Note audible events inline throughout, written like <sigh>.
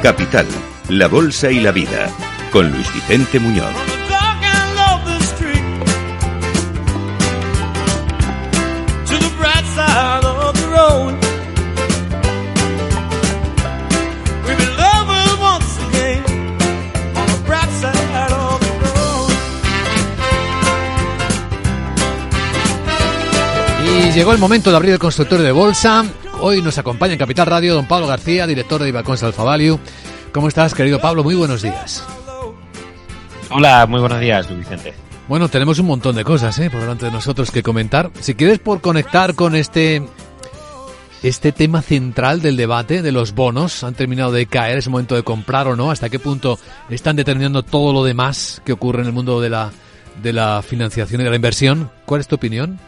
Capital, la Bolsa y la Vida, con Luis Vicente Muñoz. Y llegó el momento de abrir el consultorio de bolsa. Hoy nos acompaña en Capital Radio don Pablo García, director de Ibalcons Alfa Value. ¿Cómo estás, querido Pablo? Muy buenos días. Hola, muy buenos días, Luis Vicente. Bueno, tenemos un montón de cosas ¿eh? por delante de nosotros que comentar. Si quieres por conectar con este este tema central del debate de los bonos, han terminado de caer, es momento de comprar o no, hasta qué punto están determinando todo lo demás que ocurre en el mundo de la de la financiación y de la inversión. ¿Cuál es tu opinión?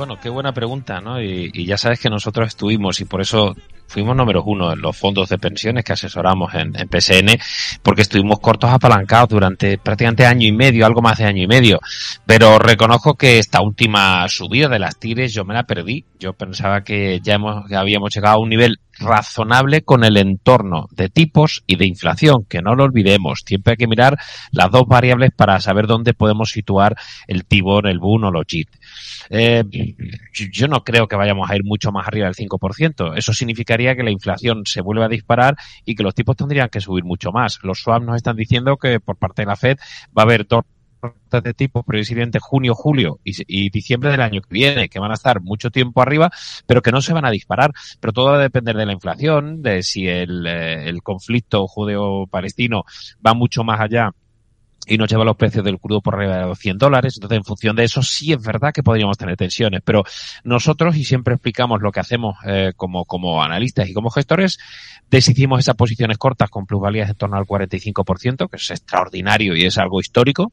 Bueno, qué buena pregunta, ¿no? Y, ya sabes que nosotros estuvimos y por eso fuimos números uno en los fondos de pensiones que asesoramos en, PSN, porque estuvimos cortos apalancados durante prácticamente año y medio, algo más de año y medio. Pero reconozco que esta última subida de las tires yo me la perdí. Yo pensaba que ya hemos, habíamos llegado a un nivel razonable con el entorno de tipos y de inflación, que no lo olvidemos. Siempre hay que mirar las dos variables para saber dónde podemos situar el Tibor, el BUN o los JIT. Eh, yo no creo que vayamos a ir mucho más arriba del 5%. Eso significaría que la inflación se vuelve a disparar y que los tipos tendrían que subir mucho más. Los swap nos están diciendo que por parte de la Fed va a haber dos de tipo previsiblemente junio, julio y, diciembre del año que viene, que van a estar mucho tiempo arriba, pero que no se van a disparar. Pero todo va a depender de la inflación, de si el, eh, el conflicto judeo-palestino va mucho más allá y nos lleva los precios del crudo por arriba de los 100 dólares. Entonces, en función de eso, sí es verdad que podríamos tener tensiones. Pero nosotros, y siempre explicamos lo que hacemos eh, como, como analistas y como gestores, deshicimos esas posiciones cortas con plusvalías en torno al 45%, que es extraordinario y es algo histórico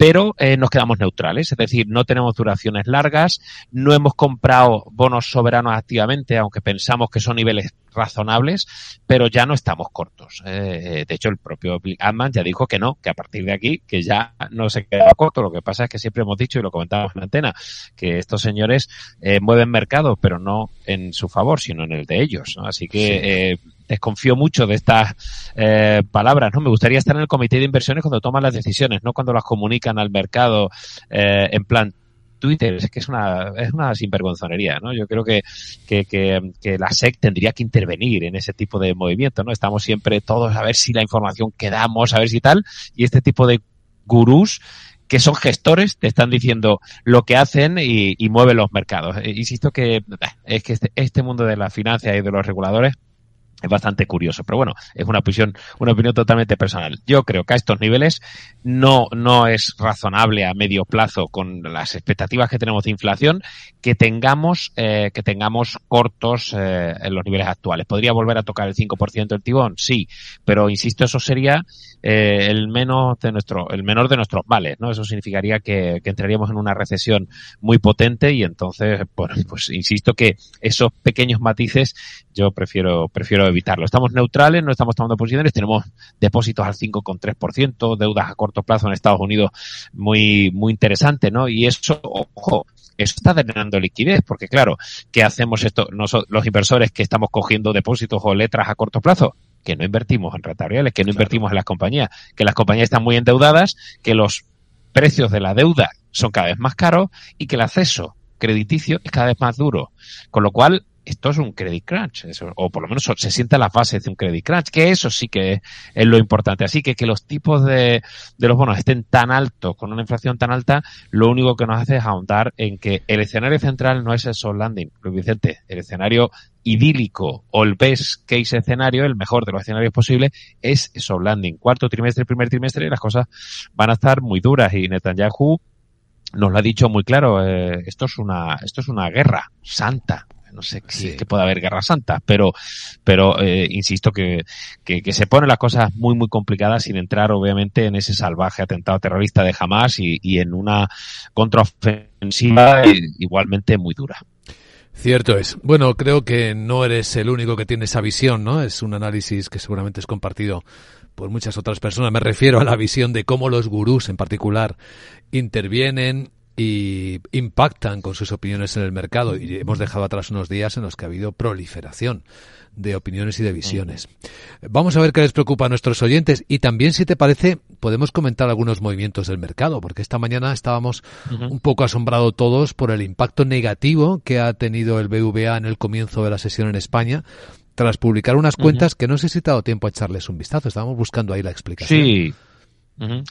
pero eh, nos quedamos neutrales, es decir, no tenemos duraciones largas, no hemos comprado bonos soberanos activamente, aunque pensamos que son niveles razonables, pero ya no estamos cortos. Eh, de hecho, el propio Adman ya dijo que no, que a partir de aquí, que ya no se queda corto. Lo que pasa es que siempre hemos dicho, y lo comentábamos en la antena, que estos señores eh, mueven mercado, pero no en su favor, sino en el de ellos. Así que desconfío mucho de estas eh, palabras, ¿no? Me gustaría estar en el comité de inversiones cuando toman las decisiones, no cuando las comunican al mercado eh, en plan Twitter, es que es una, es una sinvergonzonería, ¿no? Yo creo que, que, que, que, la SEC tendría que intervenir en ese tipo de movimiento, ¿no? Estamos siempre todos a ver si la información que damos, a ver si tal, y este tipo de gurús que son gestores, te están diciendo lo que hacen y, y mueven los mercados. Eh, insisto que eh, es que este, este mundo de la financia y de los reguladores es bastante curioso, pero bueno, es una opinión, una opinión totalmente personal. Yo creo que a estos niveles no, no es razonable a medio plazo con las expectativas que tenemos de inflación que tengamos, eh, que tengamos cortos eh, en los niveles actuales. ¿Podría volver a tocar el 5% el tibón? Sí, pero insisto, eso sería eh, el menos de nuestro, el menor de nuestros males, ¿no? Eso significaría que, entraríamos en una recesión muy potente y entonces, <laughs> pues, pues insisto que esos pequeños matices yo prefiero, prefiero evitarlo. Estamos neutrales, no estamos tomando posiciones, tenemos depósitos al 5,3%, deudas a corto plazo en Estados Unidos muy, muy interesante, ¿no? Y eso, ojo, eso está drenando liquidez, porque claro, ¿qué hacemos esto, los inversores que estamos cogiendo depósitos o letras a corto plazo? Que no invertimos en rentabilidades, que no invertimos en las compañías, que las compañías están muy endeudadas, que los precios de la deuda son cada vez más caros y que el acceso crediticio es cada vez más duro. Con lo cual, esto es un credit crunch, o por lo menos se siente la fase de un credit crunch, que eso sí que es lo importante. Así que que los tipos de, de los bonos estén tan altos, con una inflación tan alta, lo único que nos hace es ahondar en que el escenario central no es el soft landing, Luis Vicente, el escenario idílico o el best case escenario, el mejor de los escenarios posibles, es soft landing. Cuarto trimestre, primer trimestre, las cosas van a estar muy duras y Netanyahu nos lo ha dicho muy claro, eh, esto es una, esto es una guerra santa no sé si que pueda haber guerra santa, pero, pero eh, insisto que, que, se ponen las cosas muy, muy complicadas sin entrar, obviamente, en ese salvaje atentado terrorista de Hamas y, y en una contraofensiva igualmente muy dura. Cierto es. Bueno, creo que no eres el único que tiene esa visión, ¿no? Es un análisis que seguramente es compartido por muchas otras personas. Me refiero a la visión de cómo los gurús en particular intervienen y impactan con sus opiniones en el mercado. Y hemos dejado atrás unos días en los que ha habido proliferación de opiniones y de visiones. Vamos a ver qué les preocupa a nuestros oyentes y también, si te parece, podemos comentar algunos movimientos del mercado, porque esta mañana estábamos un poco asombrados todos por el impacto negativo que ha tenido el BVA en el comienzo de la sesión en España tras publicar unas cuentas que no sé si te ha dado tiempo a echarles un vistazo. Estábamos buscando ahí la explicación. Sí,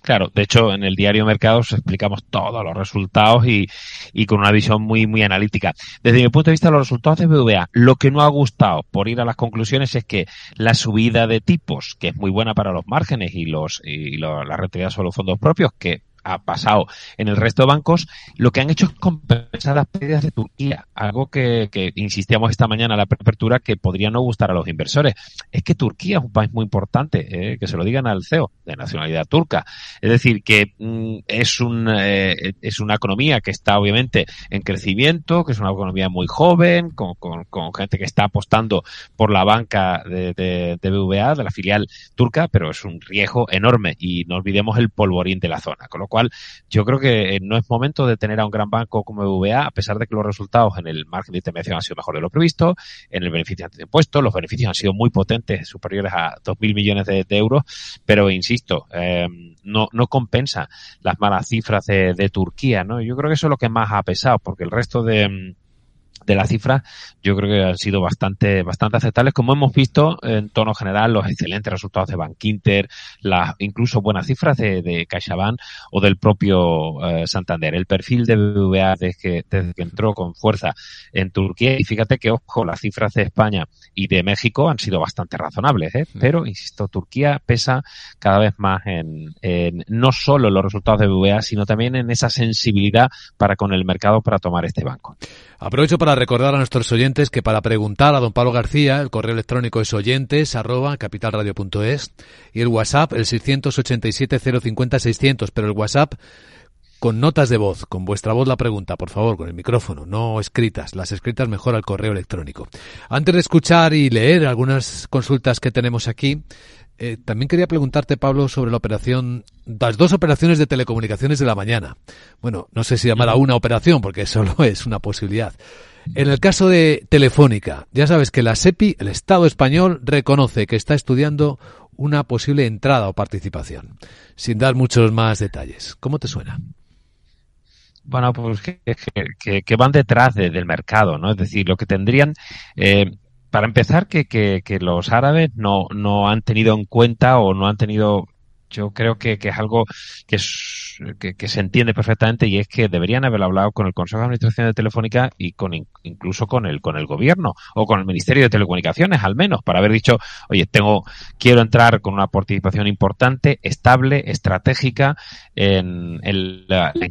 Claro, de hecho en el diario Mercados explicamos todos los resultados y, y, con una visión muy muy analítica. Desde mi punto de vista, los resultados de BVA, lo que no ha gustado, por ir a las conclusiones, es que la subida de tipos, que es muy buena para los márgenes y los y la rentabilidad sobre los fondos propios, que ha pasado en el resto de bancos, lo que han hecho es compensar las pérdidas de Turquía, algo que, insistíamos esta mañana en la apertura que podría no gustar a los inversores. Es que Turquía es un país muy importante, eh, que se lo digan al CEO, de nacionalidad turca. Es decir, que mm, es, un, eh, es una economía que está obviamente en crecimiento, que es una economía muy joven, con, con, gente que está apostando por la banca de, de, de BVA, de la filial turca, pero es un riesgo enorme y no olvidemos el polvorín de la zona. Cual, yo creo que eh, no es momento de tener a un gran banco como BVA, a pesar de que los resultados en el margen de intervención han sido mejor de lo previsto, en el beneficio antes de impuestos, los beneficios han sido muy potentes, superiores a 2.000 millones de, euros, pero insisto, eh, no, no compensa las malas cifras de, de Turquía, ¿no? Yo creo que eso es lo que más ha pesado, porque el resto de de las cifras, yo creo que han sido bastante, bastante aceptables, como hemos visto en tono general los excelentes resultados de Bank Inter, las incluso buenas cifras de, de CaixaBank o del propio eh, Santander. El perfil de BBVA desde que, desde que entró con fuerza en Turquía, y fíjate que, ojo, las cifras de España y de México han sido bastante razonables, ¿eh? pero, insisto, Turquía pesa cada vez más en, en no solo los resultados de BBVA, sino también en esa sensibilidad para con el mercado para tomar este banco. Aprovecho para recordar a nuestros oyentes que para preguntar a don Pablo García, el correo electrónico es oyentes arroba capitalradio.es y el WhatsApp el 687 050 600, pero el WhatsApp con notas de voz, con vuestra voz la pregunta, por favor, con el micrófono, no escritas, las escritas mejor al correo electrónico. Antes de escuchar y leer algunas consultas que tenemos aquí, eh, también quería preguntarte, Pablo, sobre la operación, las dos operaciones de telecomunicaciones de la mañana. Bueno, no sé si llamar a una operación, porque solo <laughs> es una posibilidad. En el caso de Telefónica, ya sabes que la SEPI, el Estado español, reconoce que está estudiando una posible entrada o participación, sin dar muchos más detalles. ¿Cómo te suena? Bueno, pues que, que, que van detrás de, del mercado, ¿no? Es decir, lo que tendrían, eh, para empezar, que, que, que los árabes no, no han tenido en cuenta o no han tenido yo creo que, que es algo que, es, que, que, se entiende perfectamente y es que deberían haber hablado con el Consejo de Administración de Telefónica y con incluso con el con el gobierno o con el Ministerio de Telecomunicaciones al menos para haber dicho oye tengo quiero entrar con una participación importante estable estratégica en, en la, la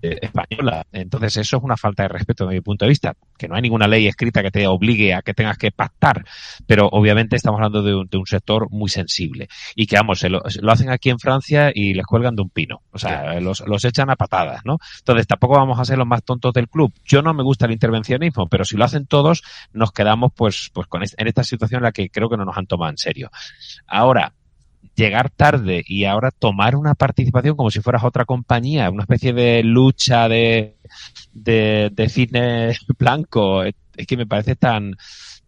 española. Entonces eso es una falta de respeto desde mi punto de vista, que no hay ninguna ley escrita que te obligue a que tengas que pactar, pero obviamente estamos hablando de un, de un sector muy sensible y que vamos, se lo, lo, hacen aquí en Francia y les cuelgan de un pino, o sea, los, los echan a patadas, ¿no? Entonces tampoco vamos a ser los más tontos del club. Yo no me gusta el intervencionismo, pero si lo hacen todos, nos quedamos pues, pues con en esta situación en la que creo que no nos han tomado en serio. Ahora, llegar tarde y ahora tomar una participación como si fueras otra compañía, una especie de lucha de, de, de fitness <laughs> blanco, es que me parece tan,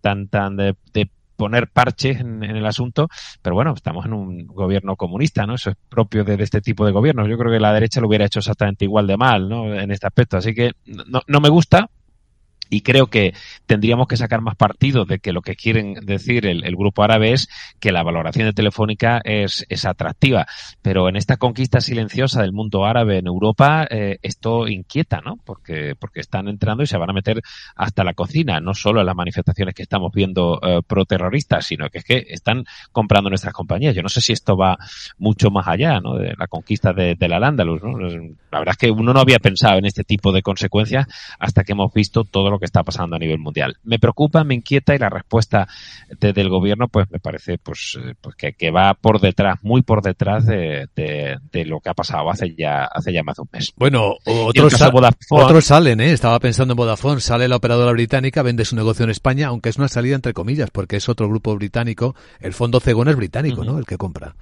tan, tan de, de poner parches en, en, el asunto, pero bueno, estamos en un gobierno comunista, ¿no? Eso es propio de, de, este tipo de gobiernos. Yo creo que la derecha lo hubiera hecho exactamente igual de mal, ¿no? En este aspecto. Así que no, no me gusta, y creo que tendríamos que sacar más partido de que lo que quieren decir el, grupo árabe es que la valoración de Telefónica es, es, atractiva. Pero en esta conquista silenciosa del mundo árabe en Europa, eh, esto inquieta, ¿no? Porque, porque están entrando y se van a meter hasta la cocina, no solo en las manifestaciones que estamos viendo eh, pro-terroristas, sino que es que están comprando nuestras compañías. Yo no sé si esto va mucho más allá, ¿no? De la conquista de, de la Lándalus, ¿no? La verdad es que uno no había pensado en este tipo de consecuencias hasta que hemos visto todo lo que está pasando a nivel mundial. Me preocupa, me inquieta y la respuesta de, del gobierno pues me parece pues, pues que, que, va por detrás, muy por detrás de, de, de, lo que ha pasado hace ya hace ya más de un mes. Bueno, otros, Vodafone, otros salen, ¿eh? estaba pensando en Vodafone, sale la operadora británica, vende su negocio en España, aunque es una salida entre comillas, porque es otro grupo británico, el fondo Cegón es británico, uh -huh. ¿no? El que compra.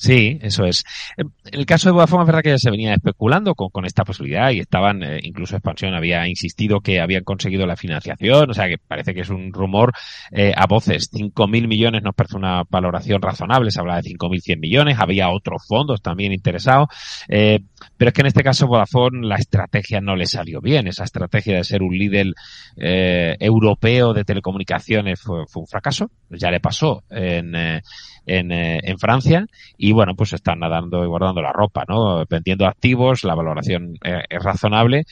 Sí, eso es. En el caso de Vodafone es verdad que ya se venía especulando con, con esta posibilidad y estaban, eh, incluso Expansión había insistido que habían conseguido la financiación, o sea que parece que es un rumor eh, a voces. 5.000 millones nos parece una valoración razonable, se habla de 5.100 millones, había otros fondos también interesados, eh, pero es que en este caso Vodafone la estrategia no le salió bien, esa estrategia de ser un líder eh, europeo de telecomunicaciones fue, fue, un fracaso, ya le pasó en, eh, en, eh, en, Francia y bueno, pues están nadando y guardando la ropa, ¿no? Vendiendo activos, la valoración eh, es razonable.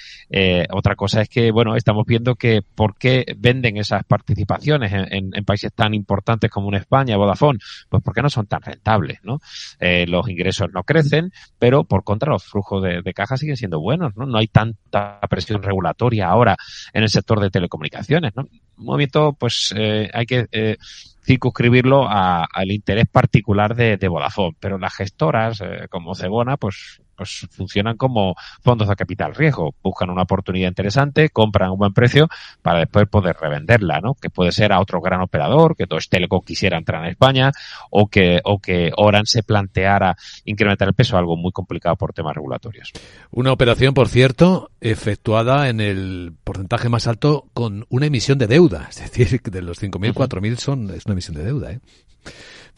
Otra cosa es que, bueno, estamos viendo que por qué venden esas participaciones en, en, países tan importantes como en España, Vodafone, pues porque no son tan rentables, ¿no? Los ingresos no crecen, pero por contra los flujos de, de caja siguen siendo buenos, ¿no? No hay tanta presión regulatoria ahora en el sector de telecomunicaciones, ¿no? Movimiento, pues, eh, hay que eh, circunscribirlo a, al interés particular de, de Vodafone. Pero las gestoras, eh, como Cebona, pues pues funcionan como fondos de capital riesgo. Buscan una oportunidad interesante, compran a un buen precio para después poder revenderla, ¿no? Que puede ser a otro gran operador, que Deutsche Telekom quisiera entrar en España, o que, o que Oran se planteara incrementar el peso, algo muy complicado por temas regulatorios. Una operación, por cierto, efectuada en el porcentaje más alto con una emisión de deuda. Es decir, de los 5.000, 4.000 son, es una emisión de deuda, ¿eh?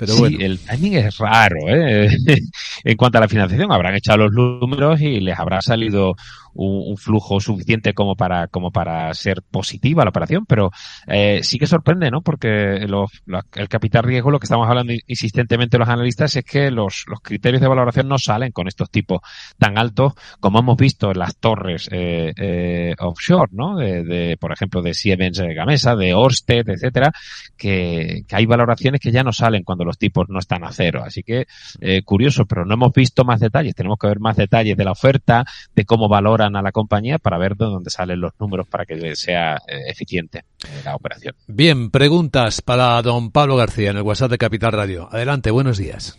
Pero sí, bueno. el timing es raro, ¿eh? <laughs> en cuanto a la financiación, habrán echado los números y les habrá salido un, flujo suficiente como para, como para ser positiva la operación, pero eh, sí que sorprende, ¿no? Porque los, los, el capital riesgo, lo que estamos hablando insistentemente los analistas, es que los, los criterios de valoración no salen con estos tipos tan altos como hemos visto en las torres eh, eh, offshore, ¿no? De, de, por ejemplo, de Siemens Gamesa, de Orsted, etcétera, que, que, hay valoraciones que ya no salen cuando los tipos no están a cero. Así que, eh, curioso, pero no hemos visto más detalles. Tenemos que ver más detalles de la oferta, de cómo valoran a la compañía para ver de dónde salen los números para que sea eh, eficiente eh, la operación. Bien, preguntas para don Pablo García en el WhatsApp de Capital Radio. Adelante, buenos días.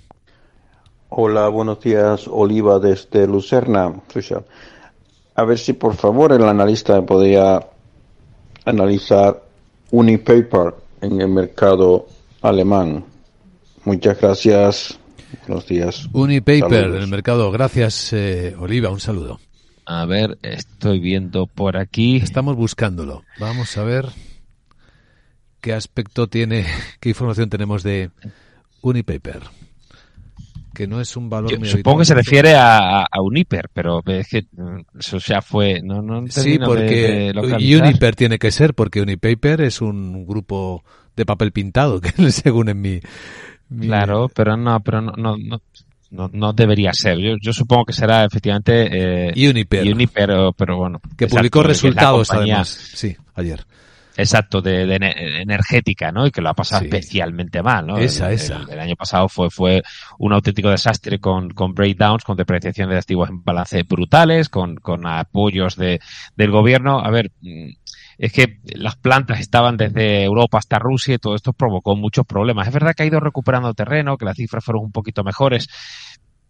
Hola, buenos días, Oliva desde Lucerna. A ver si por favor el analista podría analizar Unipaper en el mercado alemán. Muchas gracias. Buenos días. Unipaper Saludos. en el mercado. Gracias, eh, Oliva. Un saludo. A ver, estoy viendo por aquí. Estamos buscándolo. Vamos a ver qué aspecto tiene, qué información tenemos de Unipaper. Que no es un valor Yo, muy Supongo que se refiere a, a, Uniper, pero es que eso ya fue. No, no sí, porque de, de Uniper tiene que ser, porque Unipaper es un grupo de papel pintado, <laughs> que según en mi, mi... Claro, pero no, pero no, no, no no, no debería ser. Yo, yo, supongo que será efectivamente eh, Uniper. Uniper, pero, pero bueno. Que exacto, publicó resultados compañía, además. Sí, ayer. Exacto, de, de, energética, ¿no? Y que lo ha pasado sí. especialmente mal, ¿no? Esa, el, esa. El, el, año pasado fue, fue un auténtico desastre con, con breakdowns, con depreciaciones de activos en balance brutales, con, con apoyos de, del gobierno. A ver, es que las plantas estaban desde Europa hasta Rusia y todo esto provocó muchos problemas. Es verdad que ha ido recuperando terreno, que las cifras fueron un poquito mejores.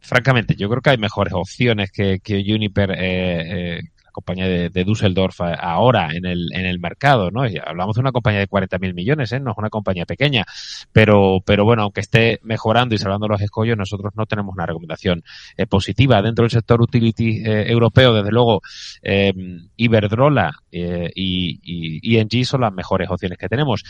Francamente, yo creo que hay mejores opciones que, que Uniper, eh, eh, compañía de, Düsseldorf, ahora en el, en el mercado, ¿no? Hablamos de una compañía de 40 mil millones, ¿eh? No es una compañía pequeña. Pero, pero bueno, aunque esté mejorando y salvando los escollos, nosotros no tenemos una recomendación eh, positiva. Dentro del sector utility eh, europeo, desde luego, eh, Iberdrola eh, y, y ING son las mejores opciones que tenemos.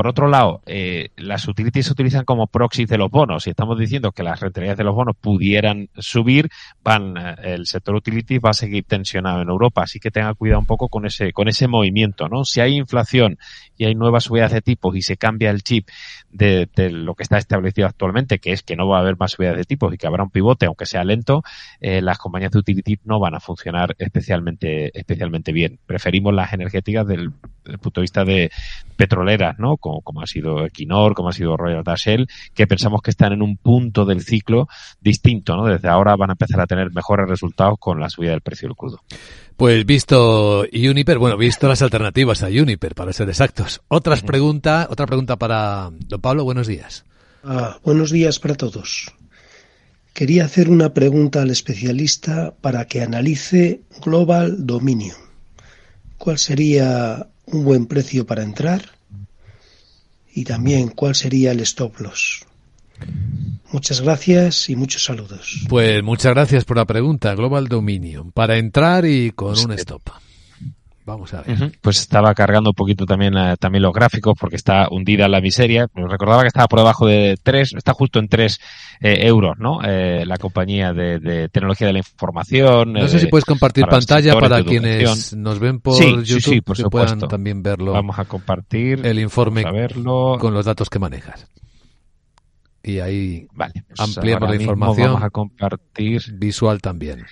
Por otro lado, eh, las utilities se utilizan como proxies de los bonos. Si estamos diciendo que las rentabilidades de los bonos pudieran subir, van, eh, el sector utilities va a seguir tensionado en Europa. Así que tenga cuidado un poco con ese, con ese movimiento, ¿no? Si hay inflación y hay nuevas subidas de tipos y se cambia el chip de, lo que está establecido actualmente, que es que no va a haber más subidas de tipos y que habrá un pivote, aunque sea lento, eh, las compañías de utilities no van a funcionar especialmente, especialmente bien. Preferimos las energéticas del, del punto de vista de petroleras, ¿no? Como, como, ha sido Equinor, como ha sido Royal Dutch Shell, que pensamos que están en un punto del ciclo distinto, ¿no? Desde ahora van a empezar a tener mejores resultados con la subida del precio del crudo. Pues visto Uniper, bueno, visto las alternativas a Uniper, para ser exactos. Otras preguntas, otra pregunta para don Pablo, buenos días. Ah, buenos días para todos. Quería hacer una pregunta al especialista para que analice Global Dominion. ¿Cuál sería un buen precio para entrar? Y también cuál sería el stop loss. Muchas gracias y muchos saludos. Pues muchas gracias por la pregunta, Global Dominion. Para entrar y con un stop. Vamos a ver. Pues estaba cargando un poquito también, eh, también los gráficos porque está hundida la miseria. recordaba que estaba por debajo de 3, está justo en 3 eh, euros, ¿no? Eh, la compañía de, tecnología de la información. No sé si puedes compartir pantalla para quienes nos ven por YouTube por que puedan también verlo. Vamos a compartir el informe a verlo. con los datos que manejas. Y ahí vale, pues ampliamos la información. Vamos a compartir visual también.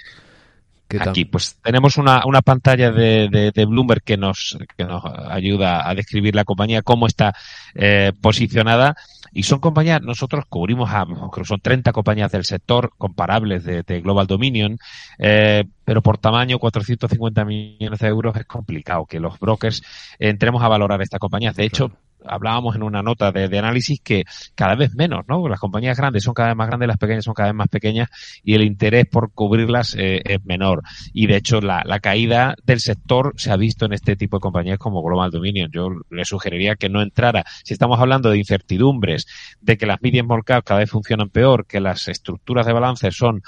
Aquí, pues tenemos una, una pantalla de, de, Bloomberg que nos, que nos ayuda a describir la compañía, cómo está eh, posicionada. Y son compañías, nosotros cubrimos a, son 30 compañías del sector comparables de, de Global Dominion, eh, pero por tamaño, 450 millones de euros es complicado que los brokers entremos a valorar esta compañía. De hecho, hablábamos en una nota de, análisis que cada vez menos, ¿no? Las compañías grandes son cada vez más grandes, las pequeñas son cada vez más pequeñas y el interés por cubrirlas eh, es menor. Y de hecho la, caída del sector se ha visto en este tipo de compañías como Global Dominion. Yo le sugeriría que no entrara. Si estamos hablando de incertidumbres, de que las medias small cada vez funcionan peor, que las estructuras de balance son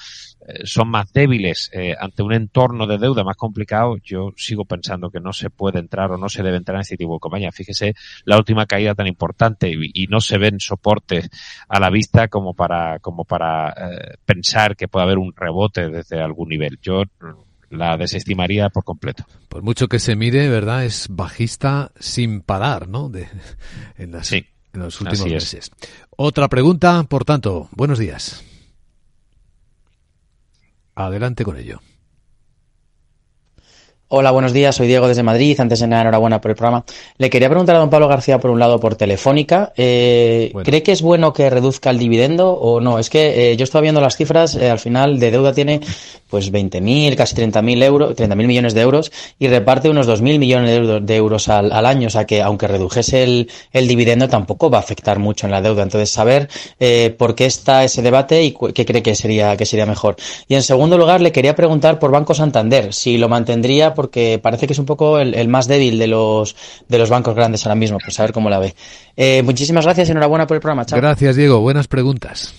eh, son más débiles eh, ante un entorno de deuda más complicado, yo sigo pensando que no se puede entrar o no se debe entrar en este tipo de compañía. Fíjese la última caída tan importante y, no se ven soportes a la vista como para, como para eh, pensar que puede haber un rebote desde algún nivel. Yo la desestimaría por completo. Por mucho que se mire, ¿verdad? Es bajista sin parar, ¿no? De, en, en los últimos meses. Otra pregunta, por tanto, buenos días. Adelante con ello. Hola, buenos días. Soy Diego desde Madrid. Antes de nada, enhorabuena por el programa. Le quería preguntar a don Pablo García, por un lado, por Telefónica. Eh, ¿Cree que es bueno que reduzca el dividendo o no? Es que eh, yo estaba viendo las cifras. Eh, al final, de deuda tiene pues 20.000, casi 30.000 euros, 30.000 millones de euros y reparte unos 2.000 millones de euros, al, al, año. O sea que, aunque redujese el, el, dividendo, tampoco va a afectar mucho en la deuda. Entonces, saber por qué está ese debate y qué cree que sería, que sería mejor. Y en segundo lugar, le quería preguntar por Banco Santander, si lo mantendría porque parece que es un poco el, más débil de los, de los bancos grandes ahora mismo, pues a ver cómo la ve. Eh, muchísimas gracias y enhorabuena por el programa. Chao. Gracias, Diego. Buenas preguntas.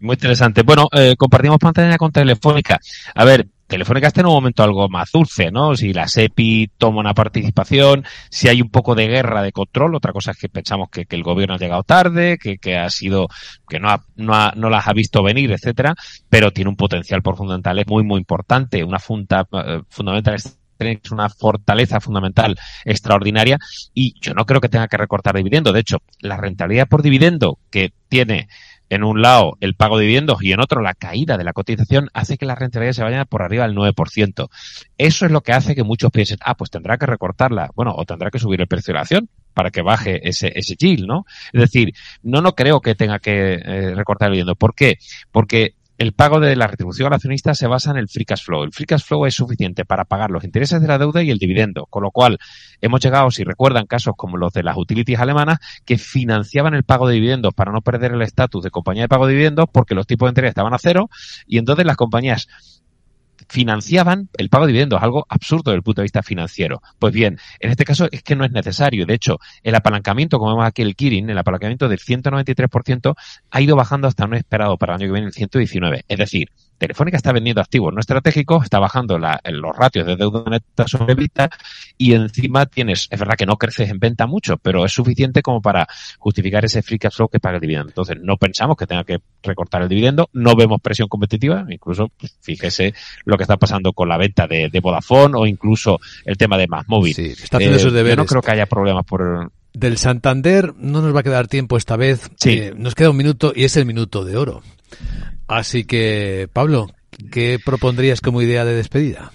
Muy interesante. Bueno, eh, compartimos pantalla con Telefónica. A ver, Telefónica está en un momento algo más dulce, ¿no? Si la SEPI toma una participación, si hay un poco de guerra de control, otra cosa es que pensamos que, el gobierno ha llegado tarde, que, que ha sido, que no, no, no las ha visto venir, etcétera, pero tiene un potencial por fundamentales muy, muy importante, una funta, eh, fundamental es una fortaleza fundamental extraordinaria y yo no creo que tenga que recortar dividendo. De hecho, la rentabilidad por dividendo que tiene en un lado el pago de dividendos y en otro la caída de la cotización hace que la rentabilidad se vaya por arriba del 9%. Eso es lo que hace que muchos piensen, ah, pues tendrá que recortarla. Bueno, o tendrá que subir el precio de la acción para que baje ese, ese yield, ¿no? Es decir, no, no creo que tenga que eh, recortar el dividendo. ¿Por qué? Porque el pago de la retribución al accionista se basa en el free cash flow. El free cash flow es suficiente para pagar los intereses de la deuda y el dividendo, con lo cual hemos llegado, si recuerdan, casos como los de las utilities alemanas que financiaban el pago de dividendos para no perder el estatus de compañía de pago de dividendos porque los tipos de interés estaban a cero y entonces las compañías financiaban el pago de dividendos, algo absurdo desde el punto de vista financiero. Pues bien, en este caso es que no es necesario. De hecho, el apalancamiento, como vemos aquí el Kirin, el apalancamiento del 193% ha ido bajando hasta un esperado para el año que viene el 119. Es decir, Telefónica está vendiendo activos no estratégicos, está bajando la, los ratios de deuda neta sobre vista y encima tienes, es verdad que no creces en venta mucho, pero es suficiente como para justificar ese free cash flow que paga el dividendo. Entonces, no pensamos que tenga que recortar el dividendo, no vemos presión competitiva, incluso pues, fíjese lo que está pasando con la venta de, Vodafone o incluso el tema de Más Móvil. Sí, está haciendo sus deberes. Yo no creo que haya problemas por, del Santander no nos va a quedar tiempo esta vez. Sí. Eh, nos queda un minuto y es el minuto de oro. Así que, Pablo, ¿qué propondrías como idea de despedida?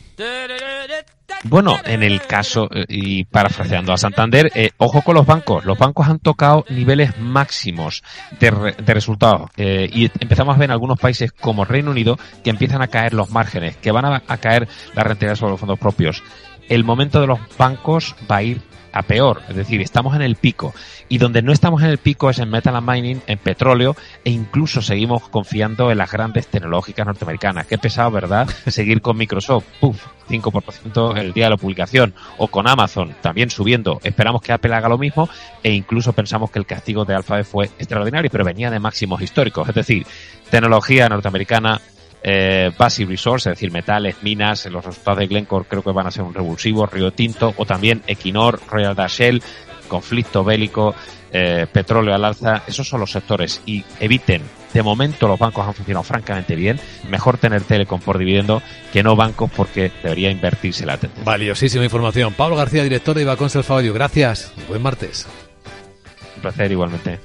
Bueno, en el caso, eh, y parafraseando a Santander, eh, ojo con los bancos. Los bancos han tocado niveles máximos de, resultados. Eh, y empezamos a ver en algunos países como Reino Unido que empiezan a caer los márgenes, que van a, caer la rentabilidad sobre los fondos propios. El momento de los bancos va a ir a peor, es decir, estamos en el pico. Y donde no estamos en el pico es en metal and mining, en petróleo, e incluso seguimos confiando en las grandes tecnológicas norteamericanas. Qué pesado, ¿verdad? <laughs> Seguir con Microsoft, puf, 5% el día de la publicación, o con Amazon también subiendo. Esperamos que Apple haga lo mismo, e incluso pensamos que el castigo de Alphabet fue extraordinario, pero venía de máximos históricos. Es decir, tecnología norteamericana eh, Basic Resource, es decir, metales, minas, los resultados de Glencore creo que van a ser un revulsivo, Río Tinto, o también Equinor, Royal Dutch Shell, conflicto bélico, eh, petróleo al alza, esos son los sectores y eviten, de momento los bancos han funcionado francamente bien, mejor tener Telecom por dividendo que no bancos porque debería invertirse la tendencia. Valiosísima información. Pablo García, director de Ibacons El Favallo, gracias. Buen martes. Un placer igualmente.